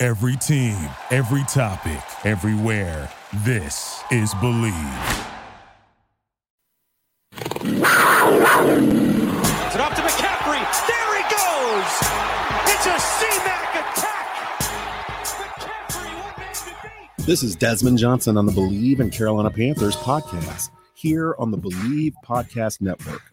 Every team, every topic, everywhere. This is Bleav. It's it up to McCaffrey. There he goes. It's a C-Mac attack. McCaffrey, one man to beat. This is Desmond Johnson on the Bleav in Carolina Panthers podcast here on the Bleav Podcast Network,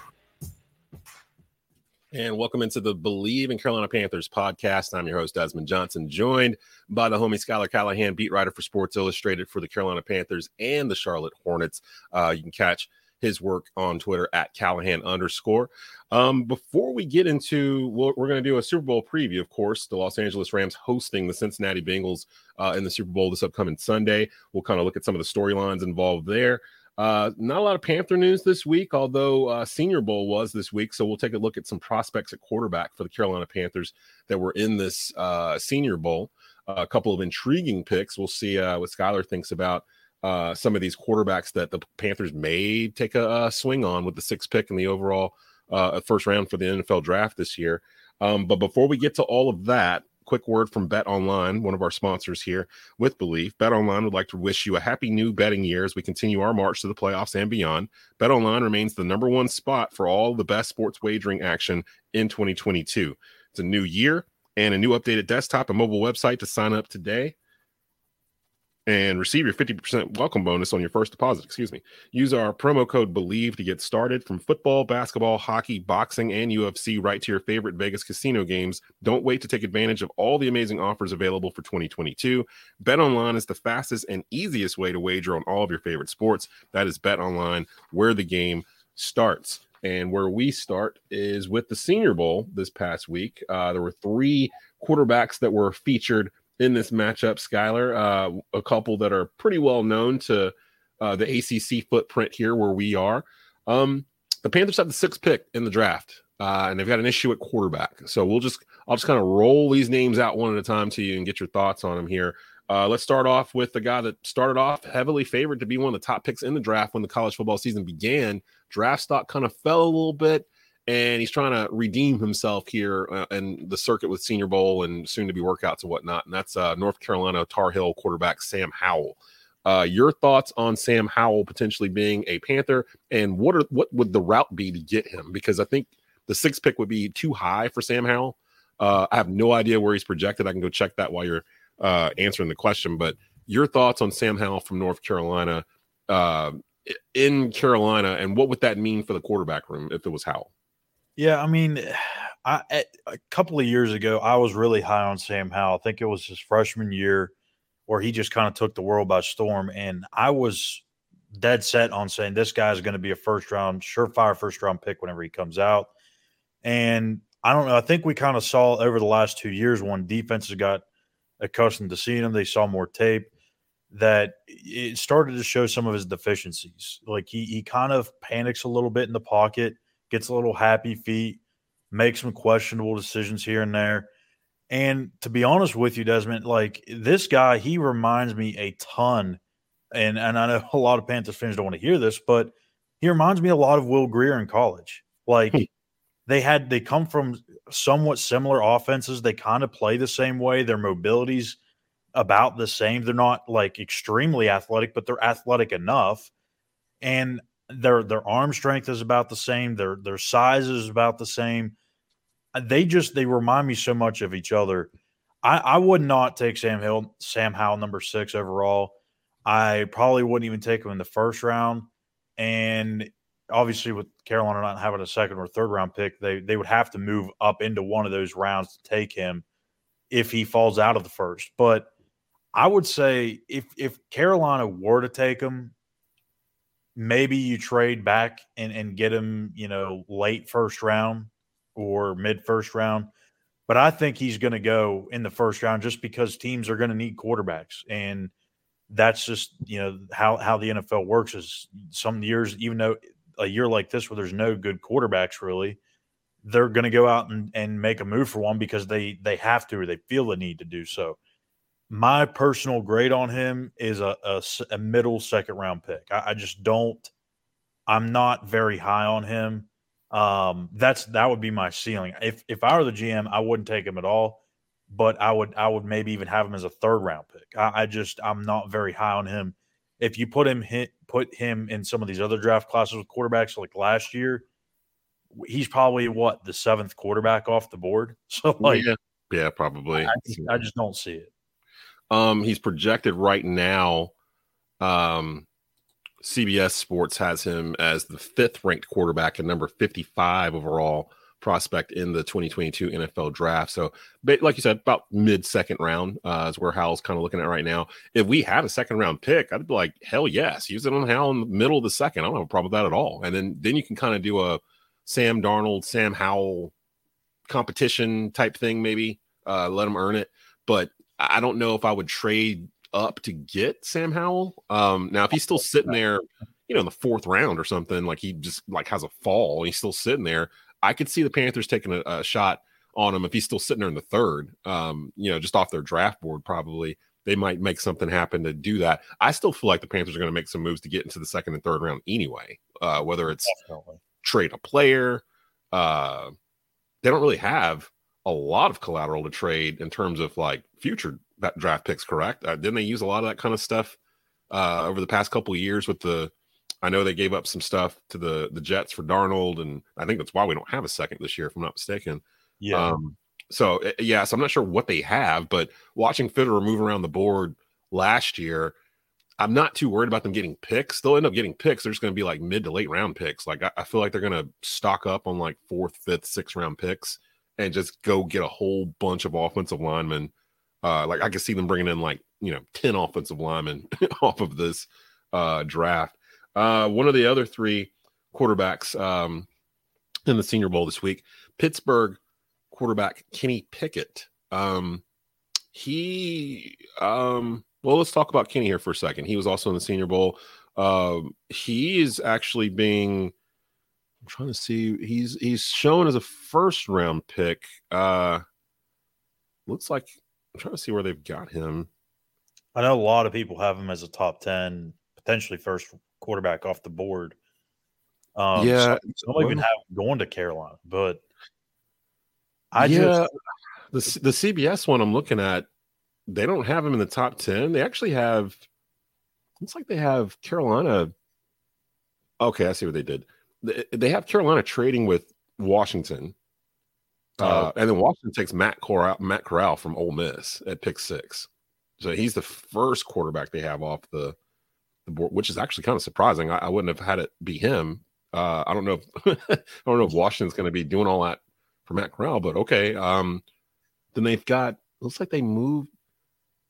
And welcome into the Bleav in Carolina Panthers podcast. I'm your host, Desmond Johnson, joined by the homie Schuyler Callihan, beat writer for Sports Illustrated for the Carolina Panthers and the Charlotte Hornets. Uh, you can catch his work on Twitter at Callahan underscore. Um, before we get into, we're, we're going to do a Super Bowl preview, of course. The Los Angeles Rams hosting the Cincinnati Bengals uh, in the Super Bowl this upcoming Sunday. We'll kind of look at some of the storylines involved there. Uh, not a lot of Panther news this week, although uh, Senior Bowl was this week. So we'll take a look at some prospects at quarterback for the Carolina Panthers that were in this uh, Senior Bowl. a couple of intriguing picks. We'll see uh, what Schuyler thinks about uh, some of these quarterbacks that the Panthers may take a, a swing on with the sixth pick in the overall uh, first round for the NFL draft this year. Um, but before we get to all of that, quick word from Bet Online, one of our sponsors here with Bleav. Bet Online would like to wish you a happy new betting year as we continue our march to the playoffs and beyond. Bet Online remains the number one spot for all the best sports wagering action in 2022. It's a new year and a new updated desktop and mobile website to sign up today and receive your 50% welcome bonus on your first deposit. Excuse me. Use our promo code BLEAV to get started from football, basketball, hockey, boxing, and UFC right to your favorite Vegas casino games. Don't wait to take advantage of all the amazing offers available for 2022. Bet online is the fastest and easiest way to wager on all of your favorite sports. That is Bet online, where the game starts. And where we start is with the Senior Bowl this past week. Uh, there were three quarterbacks that were featured in this matchup, Schuyler. Uh, a couple that are pretty well known to uh, the ACC footprint here where we are. Um, the Panthers have the sixth pick in the draft, uh, and they've got an issue at quarterback. So we'll just I'll just kind of roll these names out one at a time to you and get your thoughts on them here. Uh, let's start off with the guy that started off heavily favored to be one of the top picks in the draft when the college football season began. Draft stock kind of fell a little bit and he's trying to redeem himself here uh, in the circuit with Senior Bowl and soon to be workouts and whatnot. And that's uh, North Carolina Tar Heel quarterback Sam Howell. Uh, your thoughts on Sam Howell potentially being a Panther, and what are what would the route be to get him? Because I think the sixth pick would be too high for Sam Howell. Uh, I have no idea where he's projected. I can go check that while you're uh, answering the question. But your thoughts on Sam Howell from North Carolina uh, in Carolina, and what would that mean for the quarterback room if it was Howell? Yeah, I mean, I eh, a couple of years ago, I was really high on Sam Howell. I think it was his freshman year where he just kind of took the world by storm, and I was dead set on saying this guy is going to be a first round, surefire first round pick whenever he comes out. And I don't know. I think we kind of saw over the last two years when defenses got accustomed to seeing him, they saw more tape that it started to show some of his deficiencies. Like he he kind of panics a little bit in the pocket gets a little happy feet, makes some questionable decisions here and there. And to be honest with you, Desmond, like this guy, he reminds me a ton. And and I know a lot of Panthers fans don't want to hear this, but he reminds me a lot of Will Grier in college. Like hmm. they had they come from somewhat similar offenses. They kind of play the same way. Their mobility's about the same. They're not like extremely athletic, but they're athletic enough. And their their arm strength is about the same. Their their size is about the same. They just they remind me so much of each other. I, I would not take Sam Hill, Sam Howell, number six overall. I probably wouldn't even take him in the first round. And obviously with Carolina not having a second or third round pick, they they would have to move up into one of those rounds to take him if he falls out of the first. But I would say if if Carolina were to take him, maybe you trade back and, and get him, you know, late first round or mid first round. But I think he's going to go in the first round just because teams are going to need quarterbacks. And that's just, you know, how, how the NFL works is some years, even though a year like this where there's no good quarterbacks really, they're going to go out and, and make a move for one because they they have to or they feel the need to do so. My personal grade on him is a, a, a middle second round pick. I, I, just don't. I'm not very high on him. Um, that's that would be my ceiling. If if I were the GM, I wouldn't take him at all. But I would I would maybe even have him as a third round pick. I, I just I'm not very high on him. If you put him hit put him in some of these other draft classes with quarterbacks like last year, he's probably what the seventh quarterback off the board. So like, yeah, yeah probably. I, I, just don't see it. Um, he's projected right now. Um, CBS Sports has him as the fifth ranked quarterback and number 55 overall prospect in the 2022 NFL draft. So, like you said, about mid second round uh, is where Howell's kind of looking at right now. If we had a second round pick, I'd be like, hell yes, use it on Hal in the middle of the second. I don't have a problem with that at all. And then then you can kind of do a Sam Darnold, Sam Howell competition type thing, maybe uh, let him earn it. But I don't know if I would trade up to get Sam Howell. Um, now, if he's still sitting there, you know, in the fourth round or something, like he just like has a fall and he's still sitting there, I could see the Panthers taking a, a shot on him if he's still sitting there in the third. Um, you know, just off their draft board, probably they might make something happen to do that. I still feel like the Panthers are going to make some moves to get into the second and third round anyway. Uh, whether it's Definitely. trade a player, uh, they don't really have a lot of collateral to trade in terms of like future draft picks. Correct? Uh, didn't they use a lot of that kind of stuff uh, over the past couple of years with the? I know they gave up some stuff to the the Jets for Darnold, and I think that's why we don't have a second this year, if I'm not mistaken. Yeah. Um, so eh, yeah, so I'm not sure what they have, but watching Fitterer move around the board last year, I'm not too worried about them getting picks. They'll end up getting picks. They're just going to be like mid to late round picks. Like I, I feel like they're going to stock up on like fourth, fifth, sixth round picks and just go get a whole bunch of offensive linemen. Uh, like I could see them bringing in like you know ten offensive linemen off of this uh, draft. Uh, one of the other three quarterbacks um, in the Senior Bowl this week, Pittsburgh quarterback Kenny Pickett. Um, he, um, well, let's talk about Kenny here for a second. He was also in the Senior Bowl. Um, he is actually being I'm trying to see. He's he's shown as a first round pick. Uh looks like I'm trying to see where they've got him. I know a lot of people have him as a top ten, potentially first quarterback off the board. Um, yeah, some, some even have going to Carolina, but I yeah, just the the CBS one I'm looking at, they don't have him in the top ten. They actually have. Looks like they have Carolina. Okay, I see what they did they have Carolina trading with Washington, uh, oh. and then Washington takes Matt Corral, Matt Corral from Ole Miss at pick six. So he's the first quarterback they have off the, the board, which is actually kind of surprising. I, I wouldn't have had it be him. Uh, I don't know. If, I don't know if Washington's going to be doing all that for Matt Corral, but okay. Um, then they've got. Looks like they moved.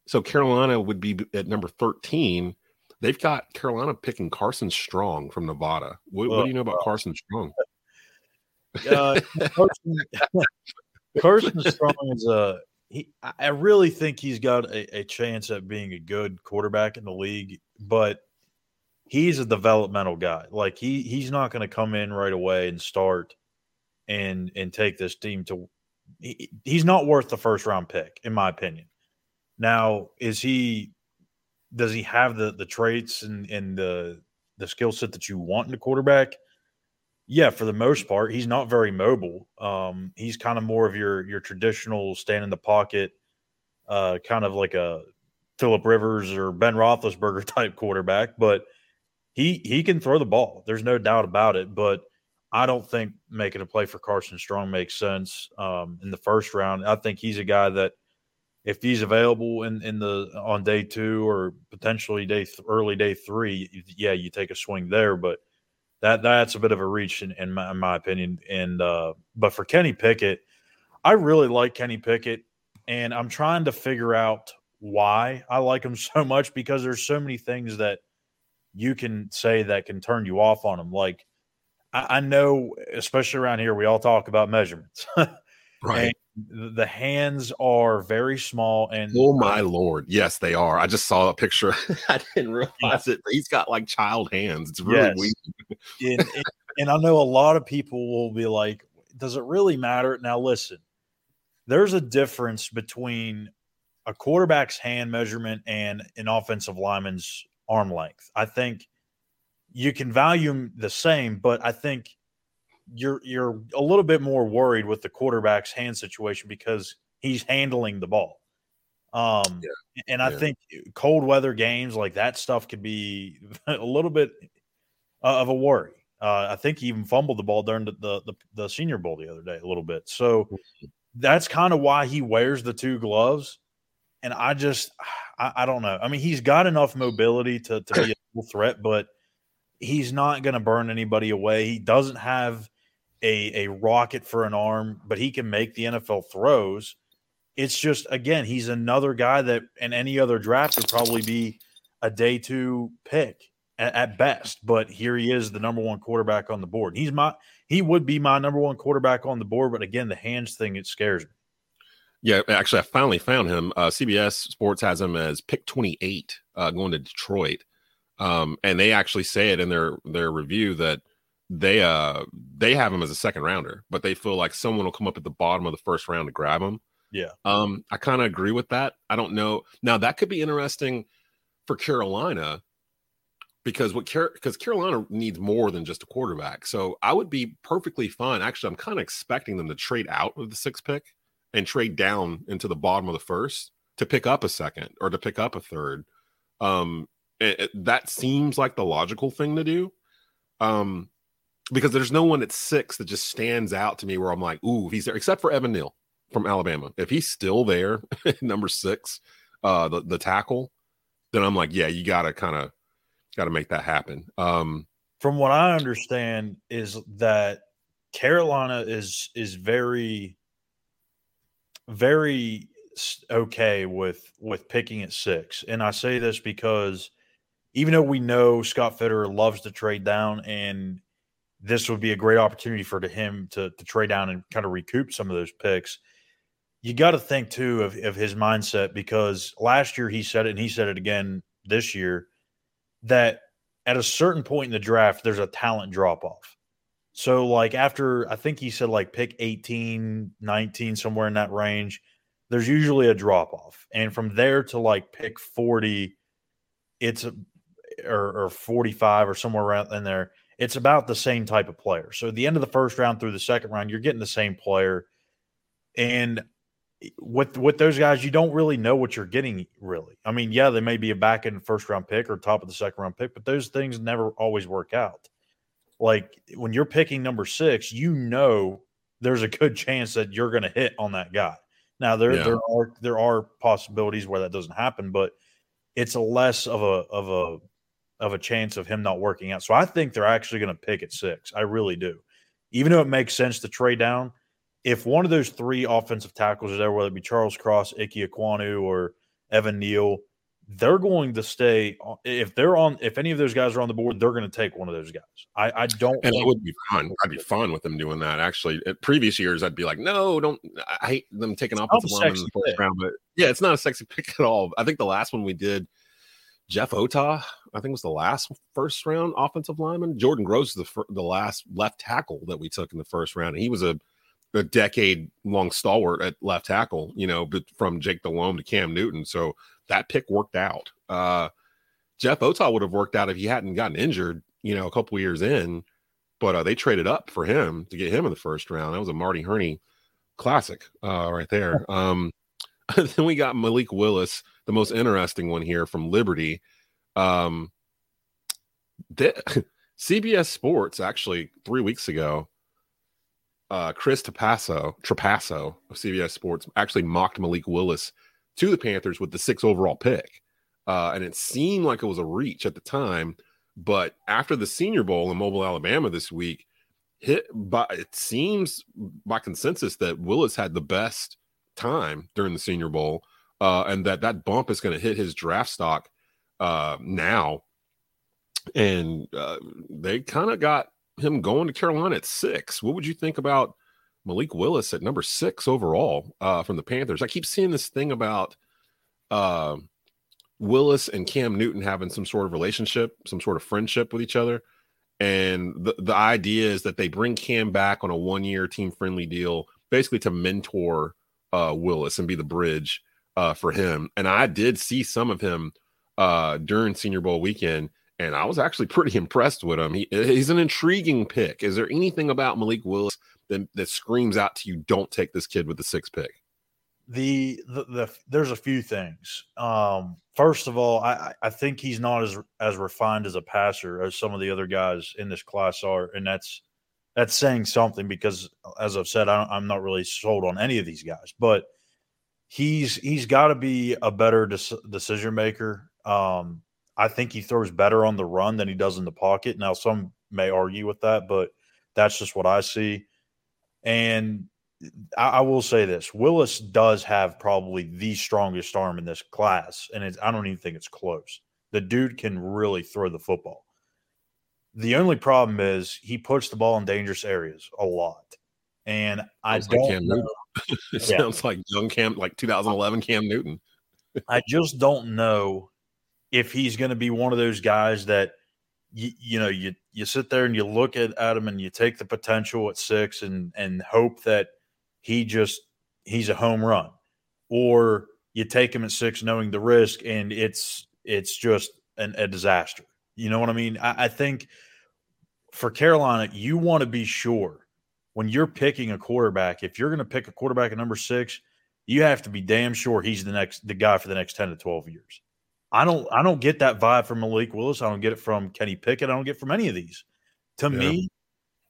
So Carolina would be at number thirteen They've got Carolina picking Carson Strong from Nevada. What, what do you know about Carson Strong? Uh, Carson, Carson Strong is a. He, I really think he's got a, a chance at being a good quarterback in the league, but he's a developmental guy. Like he he's not going to come in right away and start and and take this team to. He, he's not worth the first round pick, in my opinion. Now, is he does he have the the traits and and the the skill set that you want in a quarterback? Yeah, for the most part, he's not very mobile. Um, he's kind of more of your your traditional stand in the pocket, uh, kind of like a Philip Rivers or Ben Roethlisberger type quarterback. But he he can throw the ball. There's no doubt about it. But I don't think making a play for Carson Strong makes sense um, in the first round. I think he's a guy that if he's available in, in the on day two or potentially day th- early day three, yeah, you take a swing there. But That that's a bit of a reach in, in, my, in my opinion. And uh, but for Kenny Pickett, I really like Kenny Pickett, and I'm trying to figure out why I like him so much because there's so many things that you can say that can turn you off on him. Like I, I know, especially around here, we all talk about measurements. right. And the hands are very small and oh my lord. Yes they are. I just saw a picture. I didn't realize it. He's got like child hands. It's really yes. weird. And, and, and i know a lot of people will be like does it really matter? Now listen there's a difference between a quarterback's hand measurement and an offensive lineman's arm length. I think you can value them the same but i think you're you're a little bit more worried with the quarterback's hand situation because he's handling the ball. Um, yeah. and I yeah. think cold weather games like that stuff could be a little bit of a worry. Uh, I think he even fumbled the ball during the, the, the the Senior Bowl the other day a little bit. So mm-hmm. that's kind of why he wears the two gloves. And I just I, I don't know. I mean, he's got enough mobility to to be a threat, but he's not going to burn anybody away. He doesn't have a, a rocket for an arm, but he can make the NFL throws. It's just, again, he's another guy that in any other draft would probably be a day two pick at, at best. But here he is, the number one quarterback on the board. He's my, he would be my number one quarterback on the board. But again, the hands thing, it scares me. Yeah, actually, I finally found him. Uh, CBS Sports has him as pick 28 uh, going to Detroit. Um, and they actually say it in their their review that they uh they have him as a second rounder, but they feel like someone will come up at the bottom of the first round to grab him. Yeah. Um, I kind of agree with that. I don't know. Now that could be interesting for Carolina because what car because Carolina needs more than just a quarterback. So I would be perfectly fine. Actually, I'm kind of expecting them to trade out of the sixth pick and trade down into the bottom of the first to pick up a second or to pick up a third. Um, it, it, that seems like the logical thing to do. Um, because there's no one at six that just stands out to me where I'm like, ooh, he's there, except for Evan Neal from Alabama. If he's still there, number six, uh, the, the tackle, then I'm like, yeah, you gotta kind of gotta make that happen. Um, from what I understand, is that Carolina is is very, very okay with with picking at six, and I say this because even though we know Scott Fitterer loves to trade down and this would be a great opportunity for him to, to trade down and kind of recoup some of those picks. You got to think too of, of his mindset because last year he said it and he said it again this year that at a certain point in the draft, there's a talent drop off. So, like, after I think he said like pick 18, 19, somewhere in that range, there's usually a drop off. And from there to like pick 40, it's a, or, or 45 or somewhere around in there, it's about the same type of player. So at the end of the first round through the second round, you're getting the same player. And with with those guys, you don't really know what you're getting really. I mean, yeah, they may be a back end first round pick or top of the second round pick, but those things never always work out. Like when you're picking number six, you know there's a good chance that you're going to hit on that guy. Now there yeah. there are there are possibilities where that doesn't happen, but it's a less of a of a of a chance of him not working out. So I think they're actually going to pick at six. I really do. Even though it makes sense to trade down, if one of those three offensive tackles is there, whether it be Charles Cross, Ike Ekwonu, or Evan Neal, they're going to stay. If they're on, if any of those guys are on the board, they're going to take one of those guys. I, I don't. And it would be fun. I'd be fun with them doing that. Actually, at previous years, I'd be like, no, don't. I hate them taking in the first pick. round. But yeah, it's not a sexy pick at all. I think the last one we did Jeff Otah, I think was the last first round offensive lineman. Jordan Gross is the the last left tackle that we took in the first round. And he was a, a decade long stalwart at left tackle, you know, from Jake Delhomme to Cam Newton. So that pick worked out. Uh, Jeff Otah would have worked out if he hadn't gotten injured, you know, a couple years in. But uh, they traded up for him to get him in the first round. That was a Marty Hurney classic uh, right there. Um, then we got Malik Willis the most interesting one here from Liberty. Um, the, CBS Sports actually three weeks ago, uh, Chris Trapasso, Trapasso of CBS Sports actually mocked Malik Willis to the Panthers with the six overall pick. Uh, and it seemed like it was a reach at the time, But after the Senior Bowl in Mobile, Alabama this week, hit by it seems by consensus that Willis had the best time during the Senior Bowl, uh, and that that bump is going to hit his draft stock uh, now. And uh, they kind of got him going to Carolina at six. What would you think about Malik Willis at number six overall uh, from the Panthers? I keep seeing this thing about uh, Willis and Cam Newton having some sort of relationship, some sort of friendship with each other. And the, the idea is that they bring Cam back on a one year team friendly deal, basically to mentor uh, Willis and be the bridge uh, for him. And I did see some of him uh, during Senior Bowl weekend, and I was actually pretty impressed with him. He, he's an intriguing pick. Is there anything about Malik Willis that, that screams out to you, don't take this kid with the sixth pick? The, the, the there's a few things. Um, first of all, I I think he's not as as refined as a passer as some of the other guys in this class are, and that's that's saying something because, as I've said, I, am not really sold on any of these guys, but he's he's got to be a better decision maker. Um, I think he throws better on the run than he does in the pocket. Now, some may argue with that, but that's just what I see. And I, I will say this: Willis does have probably the strongest arm in this class, and I don't even think it's close. The dude can really throw the football. The only problem is he puts the ball in dangerous areas a lot, and I don't. Know, it yeah. sounds like young Cam, like 2011 Cam Newton. I just don't know if he's going to be one of those guys that you, you know you you sit there and you look at, at him and you take the potential at six and and hope that he just he's a home run, or you take him at six knowing the risk and it's it's just an, a disaster. You know what I mean? I, I think for Carolina, you want to be sure when you're picking a quarterback, if you're going to pick a quarterback at number six, you have to be damn sure he's the next the guy for the next 10 to 12 years. I don't I don't get that vibe from Malik Willis. I don't get it from Kenny Pickett. I don't get from any of these. To yeah. me,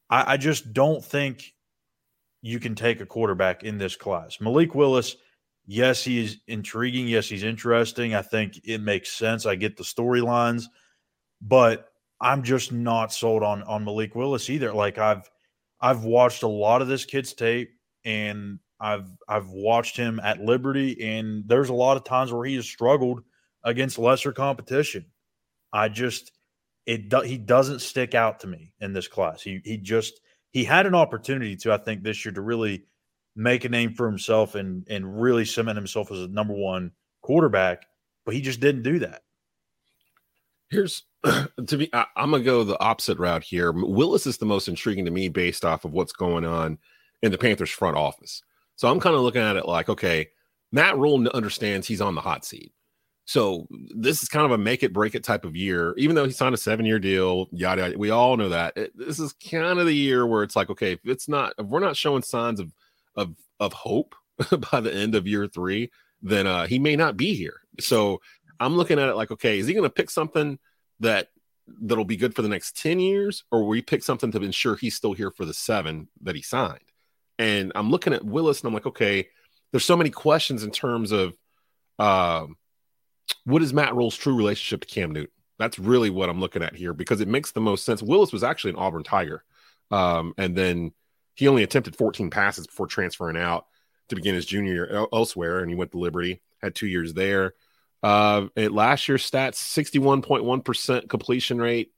I, I just don't think you can take a quarterback in this class. Malik Willis, yes, he's intriguing. Yes, he's interesting. I think it makes sense. I get the storylines, but I'm just not sold on on Malik Willis either. Like I've I've watched a lot of this kid's tape and I've I've watched him at Liberty and there's a lot of times where he has struggled against lesser competition. I just it do, he doesn't stick out to me in this class. He he just he had an opportunity to I think this year to really make a name for himself and and really cement himself as a number one quarterback, but he just didn't do that. Here's to be I, am gonna go the opposite route here. Willis is the most intriguing to me based off of what's going on in the Panthers front office. So I'm kind of looking at it like, okay, Matt Rhule understands he's on the hot seat. So this is kind of a make it break it type of year, even though he signed a seven year deal. Yada, yada. We all know that it, this is kind of the year where it's like, okay, if it's not, if we're not showing signs of of of hope by the end of year three, then uh, he may not be here. So I'm looking at it like, okay, is he going to pick something that that'll be good for the next 10 years, or we pick something to ensure he's still here for the seven that he signed? And I'm looking at Willis and I'm like, okay, there's so many questions in terms of um what is Matt Rhule's true relationship to Cam Newton? That's really what I'm looking at here because it makes the most sense. Willis was actually an Auburn Tiger. Um, and then he only attempted 14 passes before transferring out to begin his junior year elsewhere. And he went to Liberty, had two years there. Uh, at last year's stats, 61.1% completion rate,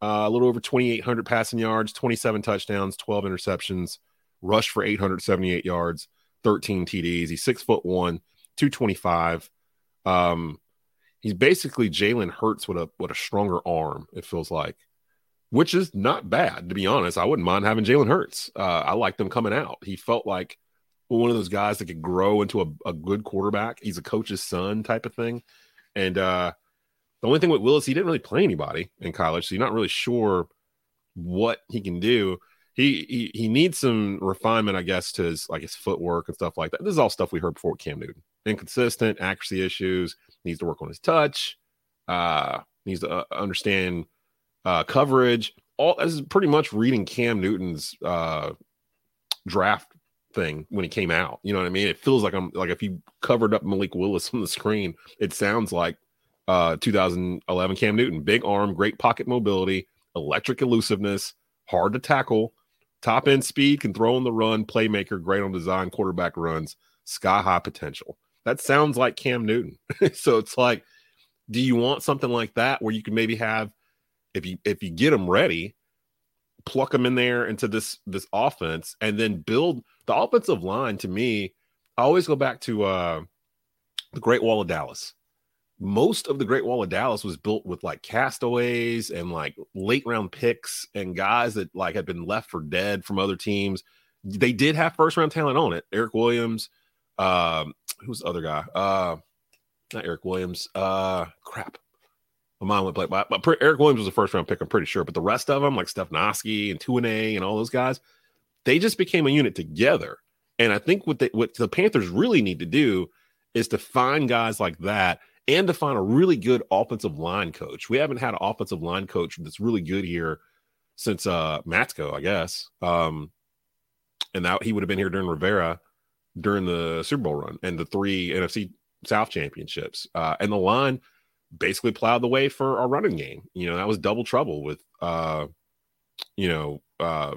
uh, a little over 2,800 passing yards, 27 touchdowns, 12 interceptions, rushed for 878 yards, 13 TDs. He's six foot one, 225. Um, he's basically Jalen Hurts with a with a stronger arm. It feels like, which is not bad to be honest. I wouldn't mind having Jalen Hurts. Uh, I like them coming out. He felt like one of those guys that could grow into a, a good quarterback. He's a coach's son type of thing. And uh, the only thing with Willis, he didn't really play anybody in college, so you're not really sure what he can do. He, he he needs some refinement, I guess, to his like his footwork and stuff like that. This is all stuff we heard before with Cam Newton. Inconsistent accuracy issues. Needs to work on his touch. Uh, needs to uh, understand uh, coverage. All this is pretty much reading Cam Newton's uh, draft thing when he came out. You know what I mean? It feels like I'm like if you covered up Malik Willis on the screen, it sounds like uh, 2011 Cam Newton. Big arm, great pocket mobility, electric elusiveness, hard to tackle, top end speed, can throw on the run, playmaker, great on design, quarterback runs, sky high potential. That sounds like Cam Newton. so it's like, do you want something like that where you can maybe have, if you if you get them ready, pluck them in there into this this offense and then build the offensive line to me i always go back to uh the great wall of dallas. Most of the great wall of dallas was built with like castaways and like late round picks and guys that like had been left for dead from other teams. They did have first round talent on it. Erik williams um who's the other guy? Uh not eric williams. Uh crap my mind went blank. But, but Erik Williams was a first round pick, I'm pretty sure. But the rest of them, like Stepnoski and Tuinei and all those guys, they just became a unit together. And I think what, they, what the Panthers really need to do is to find guys like that and to find a really good offensive line coach. We haven't had an offensive line coach that's really good here since uh Matsko, I guess. Um, and that he would have been here during Rivera during the Super Bowl run and the three NFC South championships. Uh, and the line basically plowed the way for our running game. You know, that was double trouble with uh, you know, uh,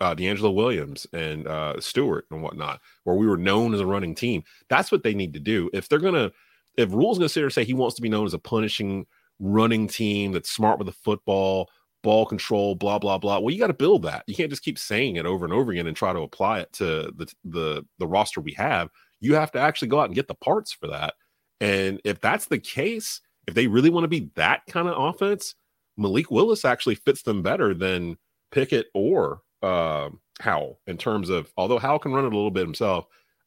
uh DeAngelo Williams and uh Stewart and whatnot, where we were known as a running team. That's what they need to do. If they're gonna if Rhule's gonna sit there and say he wants to be known as a punishing running team that's smart with the football, ball control, blah blah blah. Well, you got to build that. You can't just keep saying it over and over again and try to apply it to the the the roster we have. You have to actually go out and get the parts for that. And if that's the case, if they really want to be that kind of offense, Malik Willis actually fits them better than Pickett or uh, Howell in terms of although Howell can run it a little bit himself.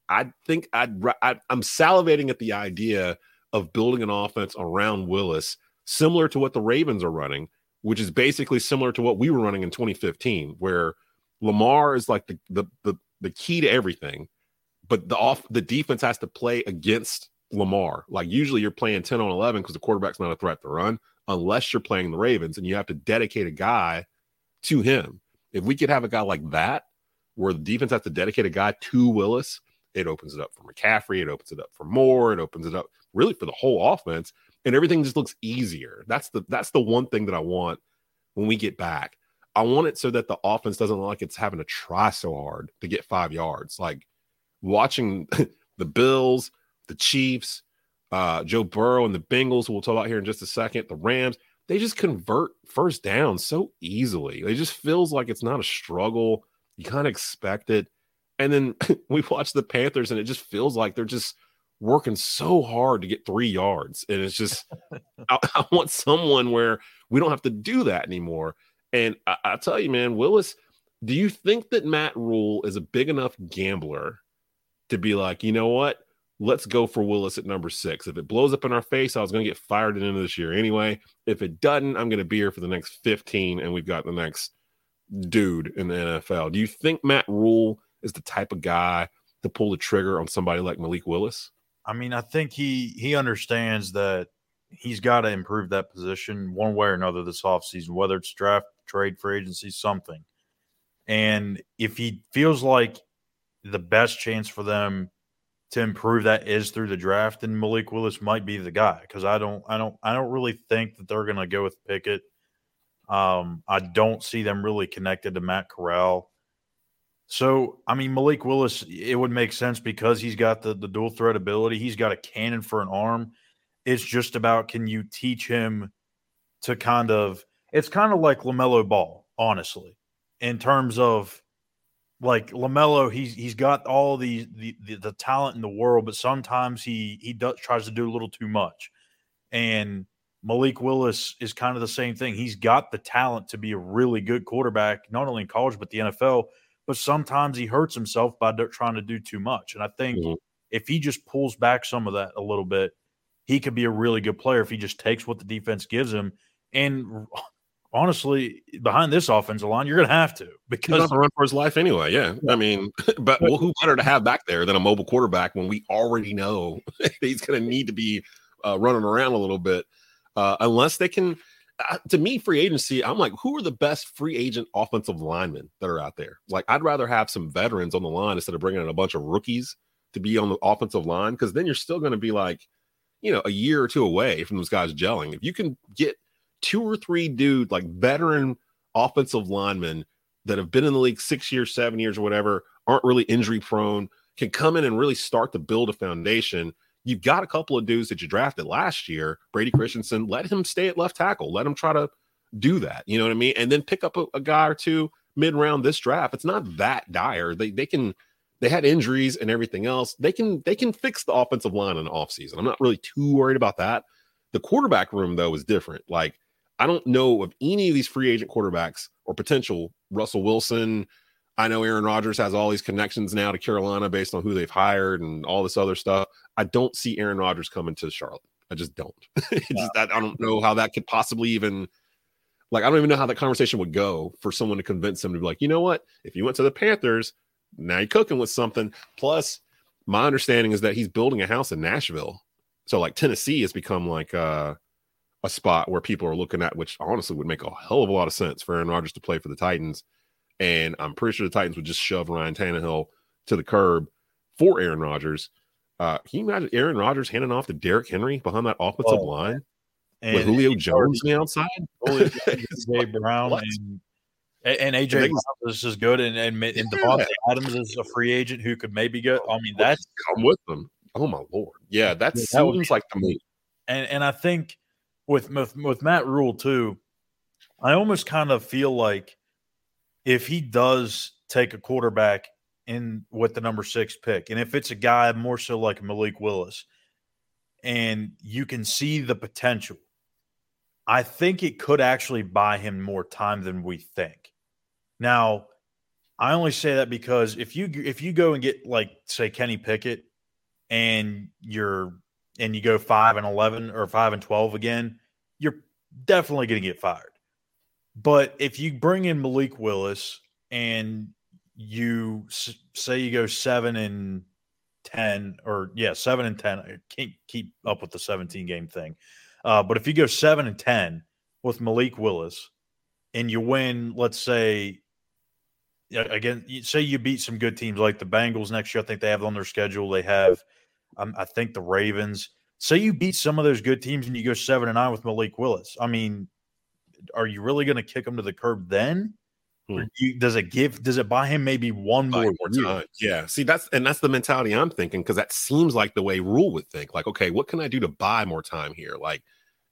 I think I'd I, I'm salivating at the idea of building an offense around Willis, similar to what the Ravens are running, which is basically similar to what we were running in 2015, where Lamar is like the the the, the key to everything, but the off the defense has to play against Lamar. Like usually you're playing 10 on 11 because the quarterback's not a threat to run unless you're playing the Ravens and you have to dedicate a guy to him. If we could have a guy like that where the defense has to dedicate a guy to Willis, it opens it up for McCaffrey, it opens it up for Moore, it opens it up really for the whole offense and everything just looks easier. That's the that's the one thing that I want when we get back. I want it so that the offense doesn't look like it's having to try so hard to get 5 yards. Like watching the Bills the Chiefs, uh, Joe Burrow and the Bengals, who we'll talk about here in just a second, the Rams, they just convert first down so easily. It just feels like it's not a struggle. You kind of expect it. And then we watch the Panthers, and it just feels like they're just working so hard to get three yards. And it's just, I, I, want someone where we don't have to do that anymore. And I, I tell you, man, Willis, do you think that Matt Rhule is a big enough gambler to be like, you know what? Let's go for Willis at number six. If it blows up in our face, I was going to get fired at the end of this year anyway. If it doesn't, I'm going to be here for the next 15, and we've got the next dude in the NFL. Do you think Matt Rhule is the type of guy to pull the trigger on somebody like Malik Willis? I mean, I think he he understands that he's got to improve that position one way or another this offseason, whether it's draft, trade, for agency, something. And if he feels like the best chance for them to improve that is through the draft, and Malik Willis might be the guy because I don't, I don't, I don't really think that they're going to go with Pickett. Um, I don't see them really connected to Matt Corral. So, I mean, Malik Willis, it would make sense because he's got the, the dual threat ability. He's got a cannon for an arm. It's just about can you teach him to kind of, it's kind of like LaMelo Ball, honestly, in terms of like Lamelo, he's he's got all the, the the, talent in the world, but sometimes he he does tries to do a little too much. And Malik Willis is kind of the same thing. He's got the talent to be a really good quarterback, not only in college but the NFL. But sometimes he hurts himself by trying to do too much. And I think mm-hmm. if he just pulls back some of that a little bit, he could be a really good player if he just takes what the defense gives him. And honestly, behind this offensive line, you're going to have to because he's to run for his life anyway. Yeah, I mean, but well, who better to have back there than a mobile quarterback when we already know he's going to need to be uh, running around a little bit, uh, unless they can. Uh, to me, free agency, I'm like, who are the best free agent offensive linemen that are out there? Like, I'd rather have some veterans on the line instead of bringing in a bunch of rookies to be on the offensive line because then you're still going to be like, you know, a year or two away from those guys gelling. If you can get two or three dude like veteran offensive linemen that have been in the league six years, seven years, or whatever, aren't really injury prone, can come in and really start to build a foundation. You've got a couple of dudes that you drafted last year, Brady Christensen. Let him stay at left tackle. Let him try to do that. You know what I mean? And then pick up a, a guy or two mid round this draft. It's not that dire. They they can they had injuries and everything else. They can they can fix the offensive line in the offseason. I'm not really too worried about that. The quarterback room though is different. Like I don't know of any of these free agent quarterbacks or potential Russell Wilson. I know Aaron Rodgers has all these connections now to Carolina based on who they've hired and all this other stuff. I don't see Aaron Rodgers coming to Charlotte. I just don't. just, I, I don't know how that could possibly even like I don't even know how that conversation would go for someone to convince him to be like, you know what? If you went to the Panthers, now you're cooking with something. Plus, my understanding is that he's building a house in Nashville. So like Tennessee has become like uh, a spot where people are looking at, which honestly would make a hell of a lot of sense for Aaron Rodgers to play for the Titans. And I'm pretty sure the Titans would just shove Ryan Tannehill to the curb for Aaron Rodgers. Uh, can you imagine Aaron Rodgers handing off to Derrick Henry behind that offensive oh, line and with Julio Jones on the outside? AJ Brown and, and AJ Brown is just good, and and, and yeah. Davante Adams is a free agent who could maybe go. I mean, that's come with them. Oh my lord, yeah, that yeah, seems that like to me. And and I think with, with with Matt Rhule too, I almost kind of feel like if he does take a quarterback in with the number six pick, and if it's a guy more so like Malik Willis, and you can see the potential, I think it could actually buy him more time than we think. Now, I only say that because if you if you go and get like say Kenny Pickett and you're and you go five and eleven or five and twelve again, you're definitely going to get fired. But if you bring in Malik Willis and you say you go seven and 10, or yeah, seven and 10, I can't keep up with the 17 game thing. Uh, but if you go seven and 10 with Malik Willis and you win, let's say, again, say you beat some good teams like the Bengals next year, I think they have on their schedule. They have, um, I think, the Ravens. Say you beat some of those good teams and you go seven and nine with Malik Willis. I mean, are you really going to kick him to the curb then? Hmm. You, does it give? Does it buy him maybe one more, more time? Yeah. See, that's and that's the mentality I'm thinking because that seems like the way Rhule would think. Like, okay, what can I do to buy more time here? Like,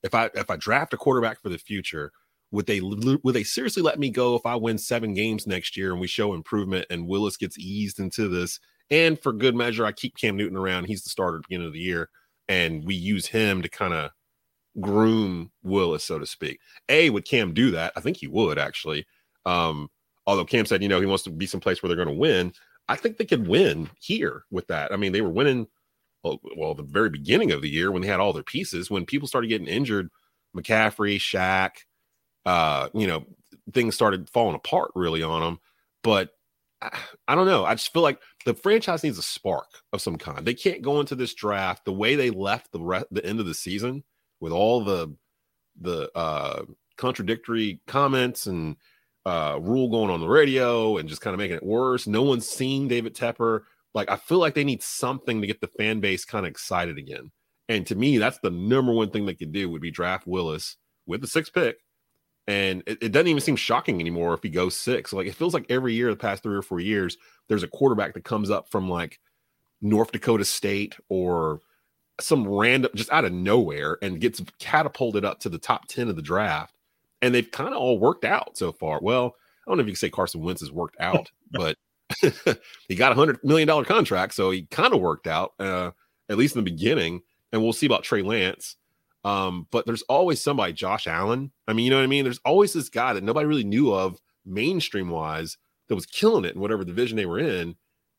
if I if I draft a quarterback for the future, would they would they seriously let me go if I win seven games next year and we show improvement and Willis gets eased into this? And for good measure, I keep Cam Newton around. He's the starter at the beginning of the year, and we use him to kind of groom Willis, so to speak. A, would Cam do that? I think he would actually. Um, although Cam said, you know, he wants to be someplace where they're going to win. I think they could win here with that. I mean, they were winning well, well, the very beginning of the year when they had all their pieces. When people started getting injured, McCaffrey, Shaq, uh, you know, things started falling apart really on them. But I, I don't know. I just feel like the franchise needs a spark of some kind. They can't go into this draft the way they left the re- the end of the season with all the the uh, contradictory comments and uh, Rhule going on the radio and just kind of making it worse. No one's seen David Tepper. Like I feel like they need something to get the fan base kind of excited again. And to me, that's the number one thing they could do would be draft Willis with the sixth pick. And it, it doesn't even seem shocking anymore if he goes six. Like it feels like every year, the past three or four years, there's a quarterback that comes up from like North Dakota State or some random just out of nowhere and gets catapulted up to the top 10 of the draft and they've kind of all worked out so far well i don't know if you can say carson wentz has worked out but he got a hundred million dollar contract so he kind of worked out uh, at least in the beginning and we'll see about trey lance um, but there's always somebody josh allen i mean you know what i mean there's always this guy that nobody really knew of mainstream wise that was killing it in whatever division they were in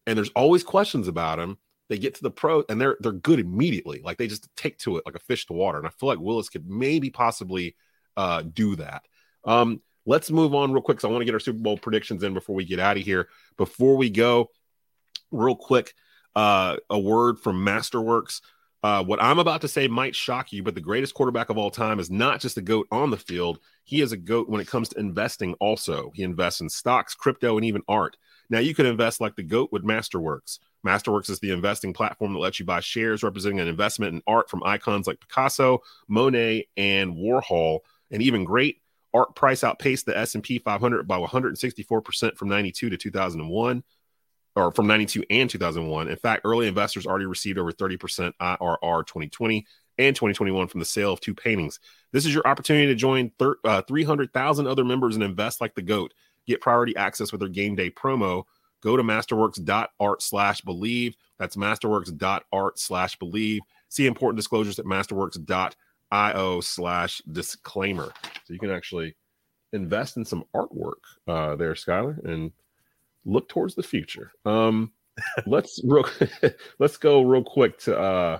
and there's always questions about him they get to the pro and they're they're good immediately. Like they just take to it like a fish to water. And I feel like Willis could maybe possibly uh, do that. Um, let's move on real quick because I want to get our Super Bowl predictions in before we get out of here. Before we go, real quick, uh, a word from Masterworks. Uh, what I'm about to say might shock you, but the greatest quarterback of all time is not just a goat on the field. He is a goat when it comes to investing, also. He invests in stocks, crypto, and even art. Now, you can invest like the goat with Masterworks. Masterworks is the investing platform that lets you buy shares representing an investment in art from icons like Picasso, Monet, and Warhol. And even great art price outpaced the S&P 500 by 164% from 92 to 2001 or from 92 and 2001. In fact, early investors already received over 30% IRR 2020 and 2021 from the sale of two paintings. This is your opportunity to join thir- uh, 300,000 other members and invest like the GOAT. Get priority access with their game day promo. Go to masterworks.art slash bleav. That's masterworks.art slash bleav. See important disclosures at masterworks.io slash disclaimer. So you can actually invest in some artwork uh, there, Schuyler, and look towards the future. Um, let's real, let's go real quick to uh,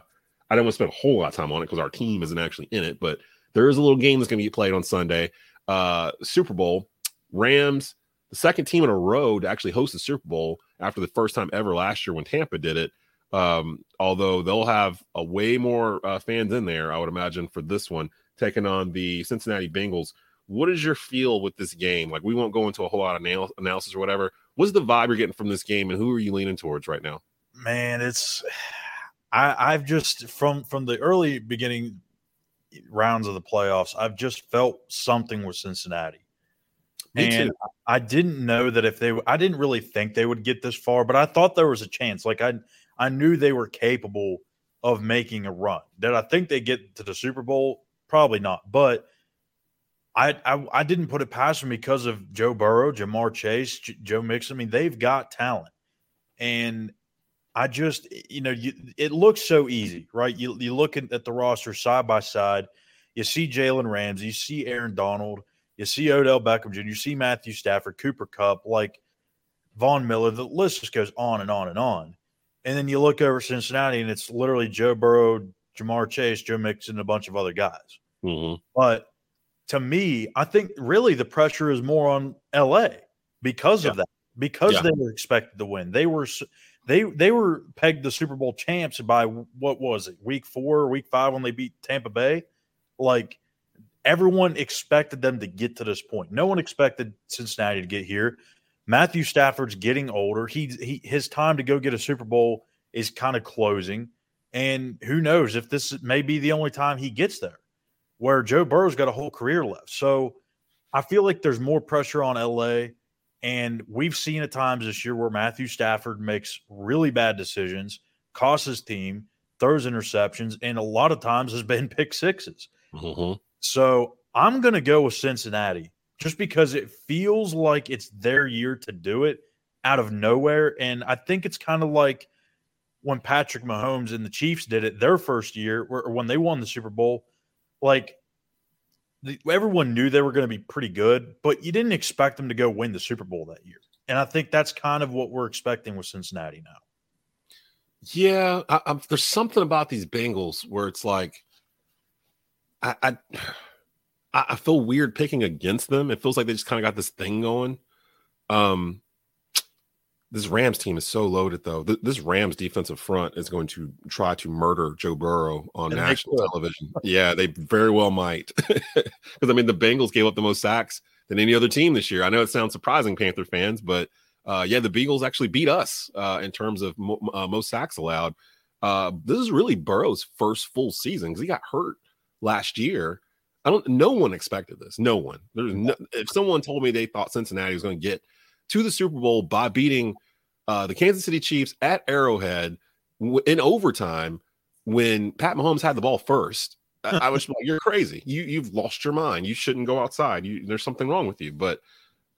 I don't want to spend a whole lot of time on it because our team isn't actually in it, but there is a little game that's going to get played on Sunday. Uh, Super Bowl, Rams, the second team in a row to actually host the Super Bowl after the first time ever last year when Tampa did it. Um, although they'll have a way more uh, fans in there, I would imagine, for this one, taking on the Cincinnati Bengals. What is your feel with this game? Like, we won't go into a whole lot of anal- analysis or whatever. What's the vibe you're getting from this game, and who are you leaning towards right now? Man, it's I, I've just from from the early beginning rounds of the playoffs, I've just felt something with Cincinnati. Me and too. I didn't know that if they, I didn't really think they would get this far, but I thought there was a chance. Like I, I knew they were capable of making a run. Did I think they get to the Super Bowl? Probably not. But I, I, I didn't put it past them because of Joe Burrow, Ja'Marr Chase, J- Joe Mixon. I mean, they've got talent, and I just, you know, you, it looks so easy, right? You you look at, the roster side by side. You see Jalen Ramsey, you see Aaron Donald, you see Odell Beckham Jr., you see Matthew Stafford, Cooper Kupp, like Von Miller. The list just goes on and on and on. And then you look over Cincinnati, and it's literally Joe Burrow, Ja'Marr Chase, Joe Mixon, and a bunch of other guys. Mhm. But to me, I think really the pressure is more on LA because of that. Because Yeah. they were expected to win. They were they they were pegged the Super Bowl champs by what was it? Week 4 week 5 when they beat Tampa Bay. Like everyone expected them to get to this point. No one expected Cincinnati to get here. Matthew Stafford's getting older. He, he his time to go get a Super Bowl is kind of closing. And who knows if this may be the only time he gets there where Joe Burrow's got a whole career left. So I feel like there's more pressure on LA. And we've seen at times this year where Matthew Stafford makes really bad decisions, costs his team, throws interceptions, and a lot of times has been pick sixes. Mhm. So I'm going to go with Cincinnati just because it feels like it's their year to do it out of nowhere. And I think it's kind of like when Patrick Mahomes and the Chiefs did it their first year, or when they won the Super Bowl. Like the, everyone knew they were going to be pretty good, but you didn't expect them to go win the Super Bowl that year. And I think that's kind of what we're expecting with Cincinnati now. Yeah, I, there's something about these Bengals where it's like, I, I I feel weird picking against them. It feels like they just kind of got this thing going. Um, this Rams team is so loaded, though. Th- this Rams defensive front is going to try to murder Joe Burrow on And national television. Yeah, they very well might. Because I mean, the Bengals gave up the most sacks than any other team this year. I know it sounds surprising, Panther fans, but uh, yeah, the Beagles actually beat us uh, in terms of mo- uh, most sacks allowed. Uh, this is really Burrow's first full season because he got hurt last year. I don't. No one expected this. No one. There's no. If someone told me they thought Cincinnati was going to get to the Super Bowl by beating uh, the Kansas City Chiefs at Arrowhead in overtime when Pat Mahomes had the ball first, I, I was like, "You're crazy. You you've lost your mind. You shouldn't go outside. You, there's something wrong with you." But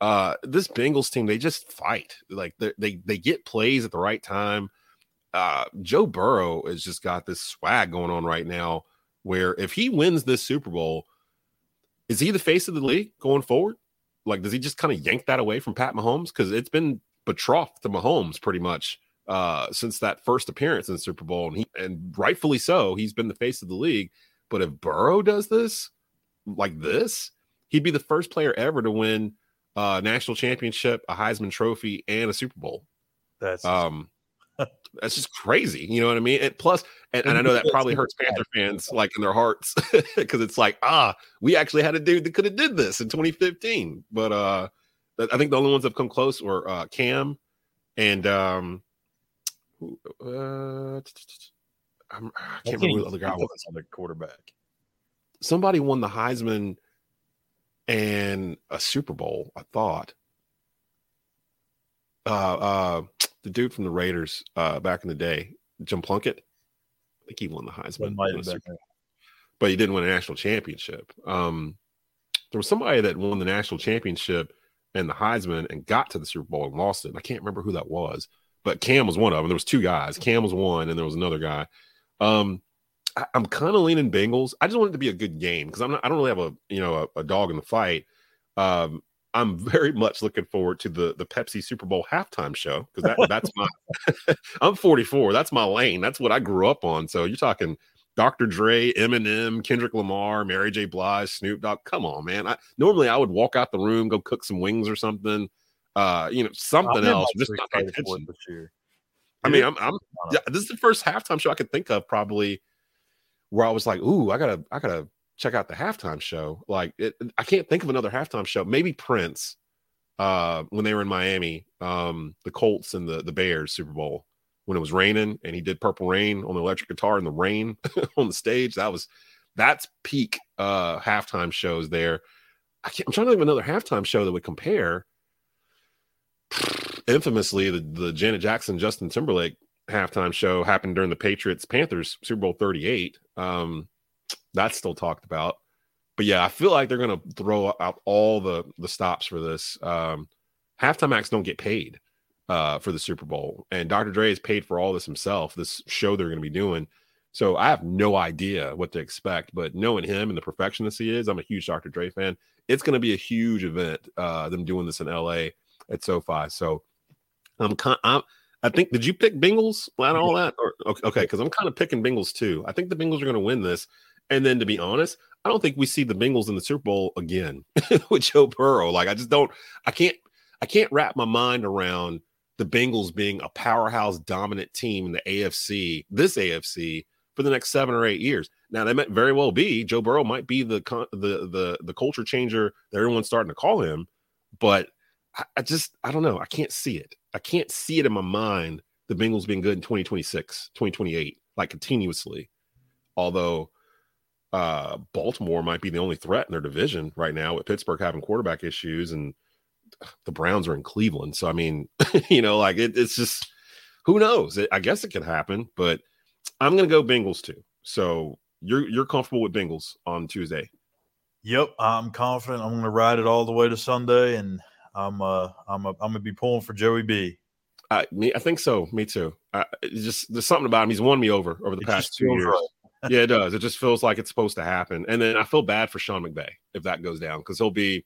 uh, this Bengals team, they just fight. Like they they they get plays at the right time. Uh, Joe Burrow has just got this swag going on right now. Where if he wins this Super Bowl, is he the face of the league going forward? Like, does he just kind of yank that away from Pat Mahomes? Because it's been betrothed to Mahomes pretty much uh, since that first appearance in the Super Bowl, and he and rightfully so, he's been the face of the league. But if Burrow does this like this, he'd be the first player ever to win a national championship, a Heisman Trophy, and a Super Bowl. That's Um, that's just crazy. You know what I mean? And plus, and, and I know that probably hurts Panther fans like in their hearts because it's like, ah, we actually had a dude that could have did this in 2015. But uh I think the only ones that have come close were uh Cam and um who, uh, I'm, I can't remember who the other guy was on the quarterback. Somebody won the Heisman and a Super Bowl. I thought. Uh, uh, the dude from the Raiders uh, back in the day, Jim Plunkett. I think he won the Heisman, but he didn't win a national championship. Um, there was somebody that won the national championship and the Heisman and got to the Super Bowl and lost it. I can't remember who that was, but Cam was one of them. There was two guys. Cam was one, and there was another guy. Um, I, am kind of leaning Bengals. I just want it to be a good game because I'm not. I don't really have a you know a, a dog in the fight. Um, I'm very much looking forward to the the Pepsi Super Bowl halftime show because that, that's my. I'm 44. That's my lane. That's what I grew up on. So you're talking Dr. Dre, Eminem, Kendrick Lamar, Mary J. Blige, Snoop Dogg. Come on, man. I normally I would walk out the room, go cook some wings or something. Uh, you know, something else. Just not pay attention. This year. I mean, I'm, I'm yeah, this is the first halftime show I could think of probably where I was like, ooh, I gotta, I gotta check out the halftime show. Like, it, I can't think of another halftime show. Maybe Prince, uh, when they were in Miami, um, the Colts and the the Bears Super Bowl when it was raining and he did Purple Rain on the electric guitar in the rain on the stage. That was that's peak uh halftime shows there. I am trying to think of another halftime show that would compare infamously the, the Janet Jackson Justin Timberlake halftime show happened during the Patriots Panthers Super Bowl 38. Um, that's still talked about. But yeah, I feel like they're going to throw out all the the stops for this. Um, halftime acts don't get paid uh, for the Super Bowl, and Dr. Dre has paid for all this himself. This show they're going to be doing. So I have no idea what to expect, but knowing him and the perfectionist he is, I'm a huge Dr. Dre fan. It's going to be a huge event. Uh, them doing this in LA at SoFi. So I'm kind. I'm, I think. Did you pick Bengals and all that? Or okay, because I'm kind of picking Bengals too. I think the Bengals are going to win this. And then to be honest, I don't think we see the Bengals in the Super Bowl again with Joe Burrow. Like I just don't. I can't. I can't wrap my mind around the Bengals being a powerhouse dominant team in the AFC, this AFC, for the next seven or eight years. Now that might very well be Joe Burrow might be the the the the culture changer that everyone's starting to call him, but I, I just I don't know. I can't see it. I can't see it in my mind. The Bengals being good in 2026, 2028, like continuously. Although uh, Baltimore might be the only threat in their division right now with Pittsburgh having quarterback issues and the Browns are in Cleveland. So I mean, you know, like it, it's just who knows? It, I guess it could happen, but I'm going to go Bengals too. So you're you're comfortable with Bengals on Tuesday? Yep, I'm confident. I'm going to ride it all the way to Sunday, and I'm uh I'm a, I'm going to be pulling for Joey B. I me, I think so. Me too. I, just there's something about him. He's won me over over the it past two years. Right. Yeah, it does. It just feels like it's supposed to happen. And then I feel bad for Sean McVay if that goes down because he'll be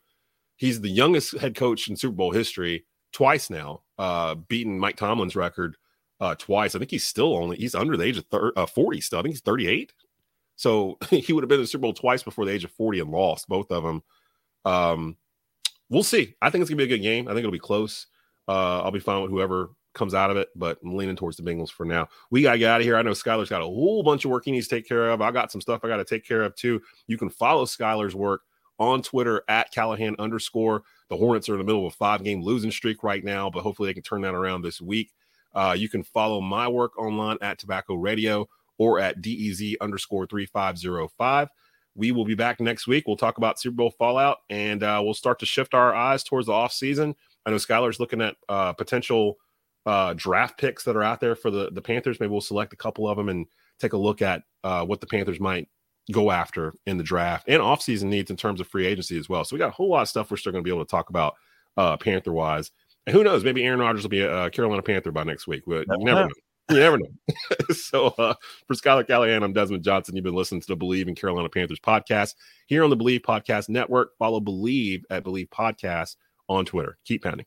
he's the youngest head coach in Super Bowl history twice now, uh, beating Mike Tomlin's record uh, twice. I think he's still only he's under the age of thir- uh, 40 still. I think he's 38. So he would have been in the Super Bowl twice before the age of 40 and lost both of them. Um, we'll see. I think it's gonna be a good game. I think it'll be close. Uh, I'll be fine with whoever comes out of it, but I'm leaning towards the Bengals for now. We gotta get out of here. I know Schuyler's got a whole bunch of work he needs to take care of. I got some stuff I got to take care of too. You can follow Schuyler's work on Twitter at Callihan underscore. The Hornets are in the middle of a five game losing streak right now, but hopefully they can turn that around this week. Uh, you can follow my work online at Tobacco Radio or at DEZ underscore 3505. We will be back next week. We'll talk about Super Bowl fallout and uh, we'll start to shift our eyes towards the off season. I know Schuyler's looking at uh, potential uh, draft picks that are out there for the, the Panthers. Maybe we'll select a couple of them and take a look at uh, what the Panthers might go after in the draft and offseason needs in terms of free agency as well. So we got a whole lot of stuff we're still going to be able to talk about uh, Panther wise. And who knows, maybe Aaron Rodgers will be a, Carolina Panther by next week, but you never know. You never know. so uh, for Schuyler Callihan, I'm Desmond Johnson. You've been listening to the Bleav in Carolina Panthers podcast here on the Bleav Podcast Network. Follow Bleav at Bleav Podcast on Twitter. Keep pounding.